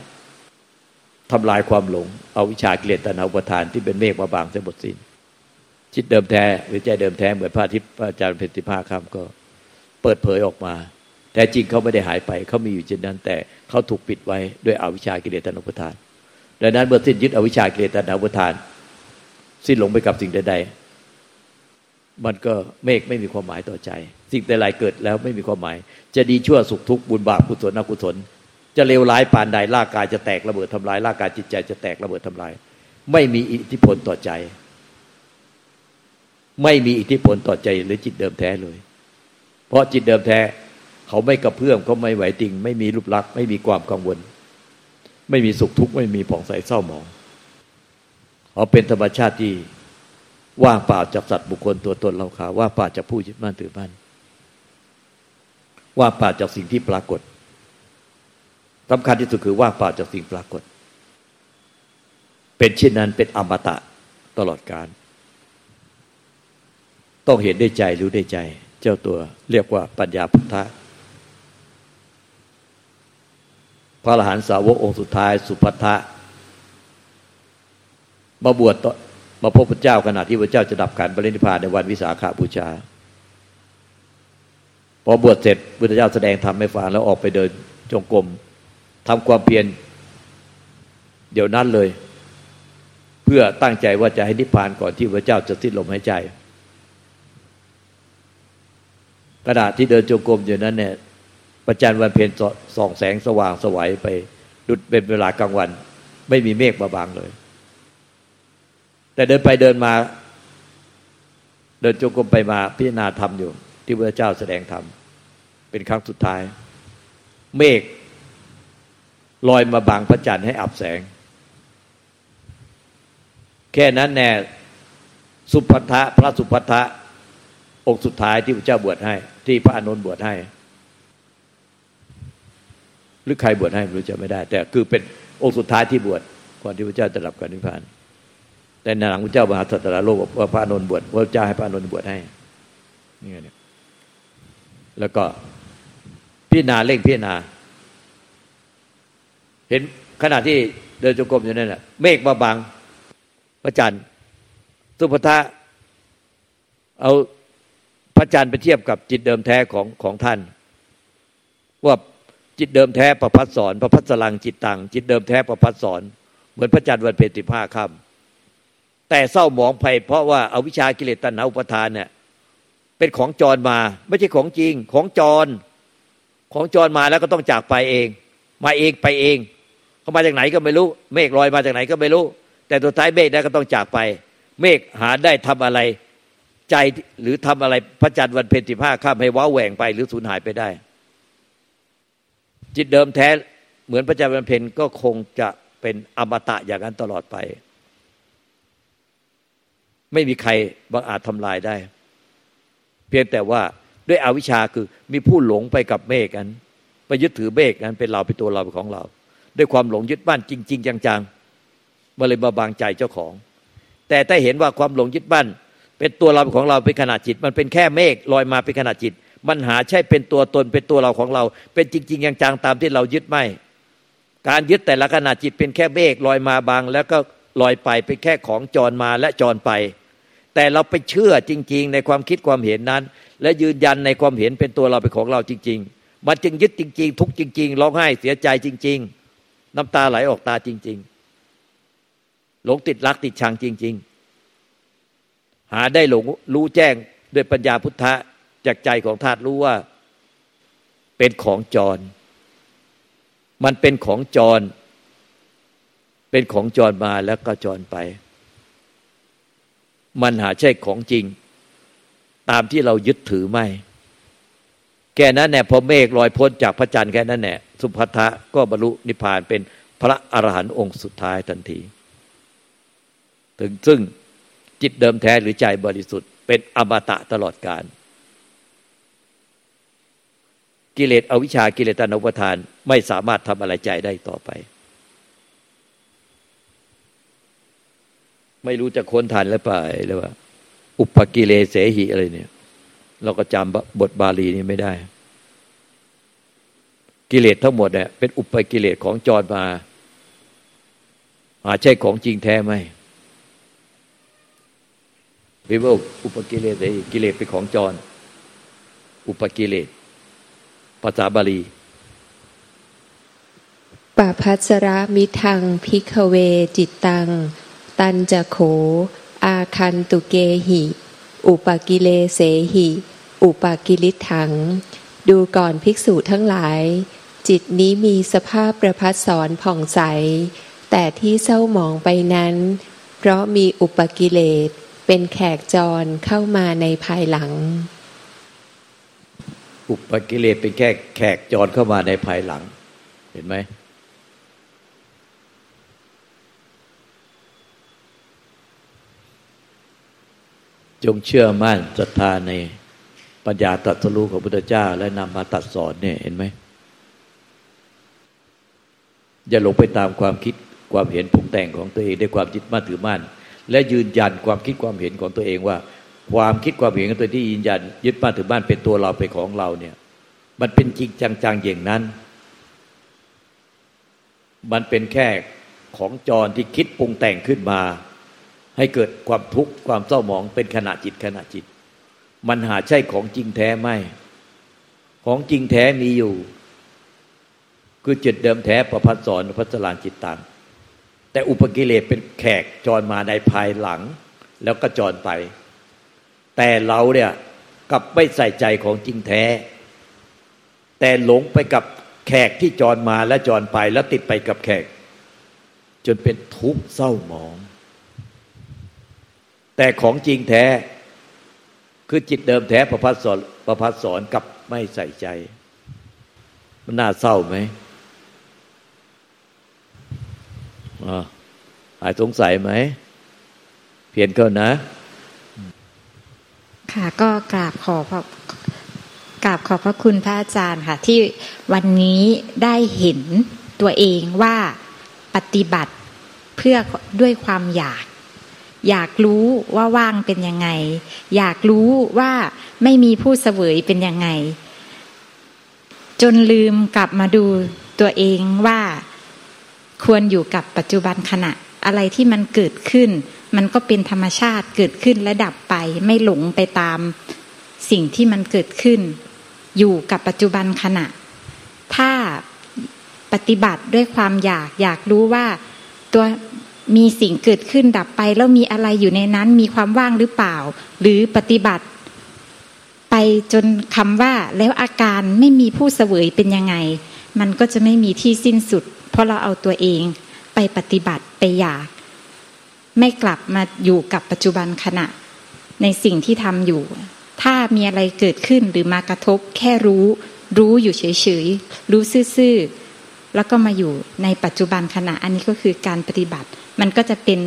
B: ทำลายความหลง เอาวิชาเกลียดตัณหาอุปทานที่เป็นเมฆมาบางเสียหมดสิน้นจิตเดิมแท้หรือใจเดิมแท้เหมือนพระทิตย์พระอาจารย์เพติภาคำก็ เปิดเผยออกมา แต่จริงเขาไม่ได้หายไป เขามีอยู่เช่นนั้นแต่ เขาถูกปิดไว้ด้วยอวิชากิเลสตัณหาอุปทานดังนั้นเมื่อสิ้นยึดอวิชากิเลสตัณหาอุปทาน สิ้นหลงไปกับสิ่งใดๆมันก็เมฆไม่มีความหมายต่อใจ สิ่งใดๆเกิดแล้วไม่มีความหมาย จะดีชั่วสุขทุกข์บุญบาปกุศลอกุศล จะเลวร้ายปานใดร่างกายจะแตกระเบิดทำลายร่างกายจิตใจจะแตกระเบิดทำลาย ไม่มีอิทธิพลต่อใจ ไม่มีอิทธิพลต่อใจหรือจิตเดิมแท้เลย เพราะจิตเดิมแท้ เขาไม่กระเพื่อมเขาไม่ไหวติง ไม่มีรูปลักษณ์ไม่มีความกังวล ไม่มีสุขทุกข์ไม่มีผ่องใสเศร้าหมองเขาเป็นธรรมชาติที่ว่างเปล่าจากสัตว์บุคคลตัวตนเราขาว่าเปล่าจากผู้ยึดมั่นถือมั่นว่าเปล่าจากสิ่งที่ปรากฏสำคัญที่สุดคือว่าป่าจากสิ่งปรากฏ เป็นเช่นนั้นเป็นอมตะตลอดการต้องเห็นได้ใจรู้ได้ใจ เจ้าตัวเรียกว่าปัญญาพุทธะพ ระอรหันตสาวกองค์สุดท้ายสุภัทะมาบวชมาพบพระเจ้าขณะที่พระเจ้าจะดับขันปรินิพพานในวันวิสาขาบูชา พอบวชเสร็จพระเจ้าแสดงธรรมให้ฟังแล้วออกไปเดินจงกรมทำความเพียรเดี๋ยวนั้นเลย เพื่อตั้งใจว่าจะให้นิพพานก่อนที่พระเจ้าจะสิ้นลมหายใจกระดาษที่เดินจงกรมอยู่นั้นเนี่ย ประจันวันเพ็ญส่องแสงสว่างสวัยไปดุดเป็นเวลากลางวัน ไม่มีเมฆมาบังเลย แต่เดินไปเดินมา เดินจงกรมไปมาพิจารณาธรรมอยู่ ที่พระเจ้าแสดงธรรมเป็นครั้งสุดท้าย เมฆลอยมาบังพระจันทร์ให้อับแสง แค่นั้นแน่สุภัทะพระสุภัทะองค์สุดท้ายที่พระเจ้าบวชให้ ที่พระอนุนบวชให้ รือใครบวชให้ไม่รู้จะไม่ได้ แต่คือเป็นองค์สุดท้ายที่บวชก่อนที่พระเจ้าจะรับการนิพพาน แต่ในหลังพระเจ้ามหาสัตตาโลกว่าพระอนุนบวชพระเจ้าให้พระอนุนบวชให้นี่ไงเนี่ยแล้วก็พิจารณาเร่งพิจารณา เห็นขณะที่เดินจงกรมอยู่นั่นแหละเมฆมาบังพระจันทร์สุภทะเอาพระจันทร์ไปเทียบกับจิตเดิมแท้ของของท่าน ว่า จิตเดิมแท้ประพัดสอนประพัดสลังจิตตังจิตเดิมแท้ประพัดสอน เหมือนพระจันทร์วันเพ็ญสิบห้าค่ำแต่เศร้าหมองไปเพราะว่าเอาวิชากิเลสตัณหาอุปทานเนี่ยเป็นของจรมา ไม่ใช่ของจริงของจร ของจรมาแล้วก็ต้องจากไปเอง มาเองไปเองเขามาจากไหนก็ไม่รู้ เมฆลอยมาจากไหนก็ไม่รู้ แต่สุดท้ายเมฆนั้ก็ต้องจากไป เมฆหาได้ทำอะไรใจหรือทำอะไรพระจันทร์วันเพ็ญสิบห้าข้ามให้ว้าแหว่งไป หรือสูญหายไปได้ จิตเดิมแท้เหมือนพระเจันทร์วันเพ็ญก็คงจะเป็นอมตะอย่างนั้นตลอดไป ไม่มีใครบังอาจทำลายได้ เพียงแต่ว่าด้วยอวิชชาคือมีผู้หลงไปกับเมฆนั้นไปยึดถือเมฆนั้นเป็นเราเป็นตัวเราเป็นของเรา ด้วยความหลงยึดบ้านจริง ๆ จังๆมาเลยมาบางใจเจ้าของ แต่ถ้าเห็นว่าความหลงยึดบ้านเป็นตัวเราของเราเป็นขนาดจิต มันเป็นแค่เมฆลอยมาเป็นขนาดจิต มันหาใช่เป็นตัวตนเป็นตัวเราของเรา เป็นจริงๆจังตามที่เรายึดไม่ การยึดแต่ละขนาดจิตเป็นแค่เมฆลอยมาบาง แล้วก็ลอยไปเป็นแค่ของจรมาและจรไป แต่เราไปเชื่อจริง ๆ ในความคิดความเห็นนั้น และยืนยันในความเห็นเป็นตัวเราเป็นของเราจริง ๆ มันจึงยึดจริง ๆ ทุกจริง ๆร้องไห้เสียใจจริง ๆ น้ำตาไหลออกตาจริง ๆ หลงติดรักติดชังจริง ๆ หาได้หลงรู้แจ้งด้วยปัญญาพุทธะ จากใจของธาตุรู้ว่า เป็นของจร มันเป็นของจร เป็นของจรมาแล้วก็จรไป มันหาใช่ของจริง ตามที่เรายึดถือไม่ แค่นั้นแน่พอเมฆลอยพ้นจากพระจันทร์แค่นั้นแน่สุภัทะก็บรรลุนิพพานเป็นพระอรหันต์องค์สุดท้ายทันที ถึงซึ่งจิตเดิมแท้หรือใจบริสุทธิ์ เป็นอมตะตลอดกาล กิเลสอวิชากิเลสตนุปทาน ไม่สามารถทำอะไรใจได้ต่อไป ไม่รู้จะค้นทันหรือเปล่าหรือว่า อุปกิเลเสหิอะไรเนี่ย เราก็จำบทบาลีนี้ไม่ได้ กิเลสทั้งหมดเนี่ยเป็นอุปกิเลสของจรมาอาใช่ของจริงแท้ไหมหรือว่าอุปกิเลสไอ้กิเลสเป็นของจร อุปกิเลส ภาษาบาลี
C: ปพัสระมิทังพิกเวจิตตัง ตันจะโข อาคันตุเกหิ อุปกิเลเสหิ อุปกิลิถัง ดูก่อนภิกษุทั้งหลาย จิตนี้มีสภาพประพัดสอนผ่องใส แต่ที่เศร้าหมองไปนั้น เพราะมีอุปกิเลสเป็นแขกจรเข้ามาในภายหลัง
B: อุปกิเลสเป็นแค่แขกจรเข้ามาในภายหลัง เห็นไหมจงเชื่อมั่นศรัทธาในปัญญาตรัสรู้ของพุทธเจ้า และนำมาตัดสอนเนี่ยเห็นไหมอย่าหลงไปตามความคิดความเห็นผงแต่งของตัวเองด้วยความจิตมั่นถือมั่น และยืนยันความคิดความเห็นของตัวเองว่า ความคิดความเห็นของตัวที่ยืนยันยึดบ้านถือบ้านเป็นตัวเราเป็นของเราเนี่ย มันเป็นจริงจังๆอย่างนั้น มันเป็นแค่ของจรที่คิดปรุงแต่งขึ้นมา ให้เกิดความทุกข์ความเศร้าหมองเป็นขณะจิตขณะจิต มันหาใช่ของจริงแท้ไหมของจริงแท้มีอยู่ คือจิตเดิมแท้ประพัดสอนพัสลานจิตตังแต่อุปกิเลสเป็นแขกจรมาในภายหลัง แล้วก็จรไป แต่เราเนี่ยกับไม่ใส่ใจของจริงแท้ แต่หลงไปกับแขกที่จรมาและจรไปแล้วติดไปกับแขก จนเป็นทุกข์เศร้าหมอง แต่ของจริงแท้ คือจิตเดิมแท้ประพัดสอนประพัดสอนกับไม่ใส่ใจ มันน่าเศร้าไหมหายสงสัยไหม เพียนก็นะ
A: ค่ะ ก็กราบขอพระกราบขอบพระคุณพระอาจารย์ค่ะ ที่วันนี้ได้เห็นตัวเองว่าปฏิบัติเพื่อด้วยความอยาก อยากรู้ว่าว่างเป็นยังไง อยากรู้ว่าไม่มีผู้เสวยเป็นยังไง จนลืมกลับมาดูตัวเองว่าควรอยู่กับปัจจุบันขณะอะไรที่มันเกิดขึ้น มันก็เป็นธรรมชาติเกิดขึ้นและดับไป ไม่หลงไปตามสิ่งที่มันเกิดขึ้น อยู่กับปัจจุบันขณะ ถ้าปฏิบัติด้วยความอยากอยากรู้ว่า ตัวมีสิ่งเกิดขึ้นดับไป แล้วมีอะไรอยู่ในนั้นมีความว่างหรือเปล่า หรือปฏิบัติ ไปจนคำว่าแล้วอาการไม่มีผู้เสวยเป็นยังไง มันก็จะไม่มีที่สิ้นสุด เพราะเราเอาตัวเองไปปฏิบัติไปอยาก ไม่กลับมาอยู่กับปัจจุบันขณะ ในสิ่งที่ทำอยู่ ถ้ามีอะไรเกิดขึ้นหรือมากระทบ แค่รู้ รู้อยู่เฉยๆ รู้ซื่อๆ แล้วก็มาอยู่ในปัจจุบันขณะ อันนี้ก็คือการปฏิบัติ มันก็จะเป็น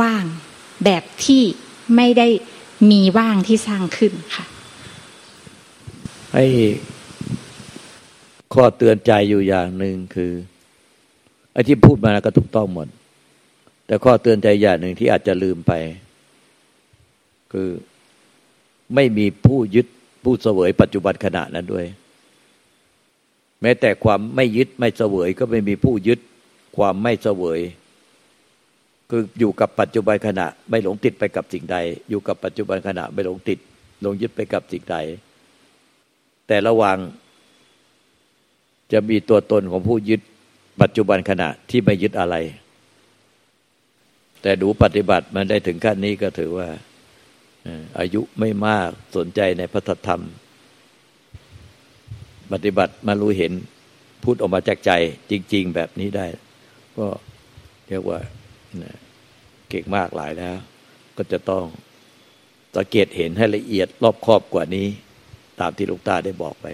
A: ว่างแบบที่ไม่ได้มีว่างที่สร้างขึ้นค่ะ
B: ให้ข้อเตือนใจอยู่อย่างหนึ่งคือไอ้ที่พูดมาก็ถูกต้องหมด แต่ข้อเตือนใจอย่างหนึ่งที่อาจจะลืมไป คือไม่มีผู้ยึดผู้เสวยปัจจุบันขณะนั้นด้วย แม้แต่ความไม่ยึดไม่เสวยก็ไม่มีผู้ยึดความไม่เสวย คืออยู่กับปัจจุบันขณะ ไม่หลงติดไปกับสิ่งใด อยู่กับปัจจุบันขณะ ไม่หลงติดหลงยึดไปกับสิ่งใด แต่ระว่างจะมีตัวตนของผู้ยึดปัจจุบันขณะที่ไม่ยึดอะไร แต่ดูปฏิบัติมันได้ถึงขั้นนี้ก็ถือว่าอายุไม่มากสนใจในพระธรรม ปฏิบัติมารู้เห็นพูดออกมาจากใจ จริง ๆ แบบนี้ได้ ก็เรียกว่าเก่งมากหลายแล้ว ก็จะต้องสังเกตเห็นให้ละเอียดรอบครอบกว่านี้ ตามที่ลูกตาได้บอกไป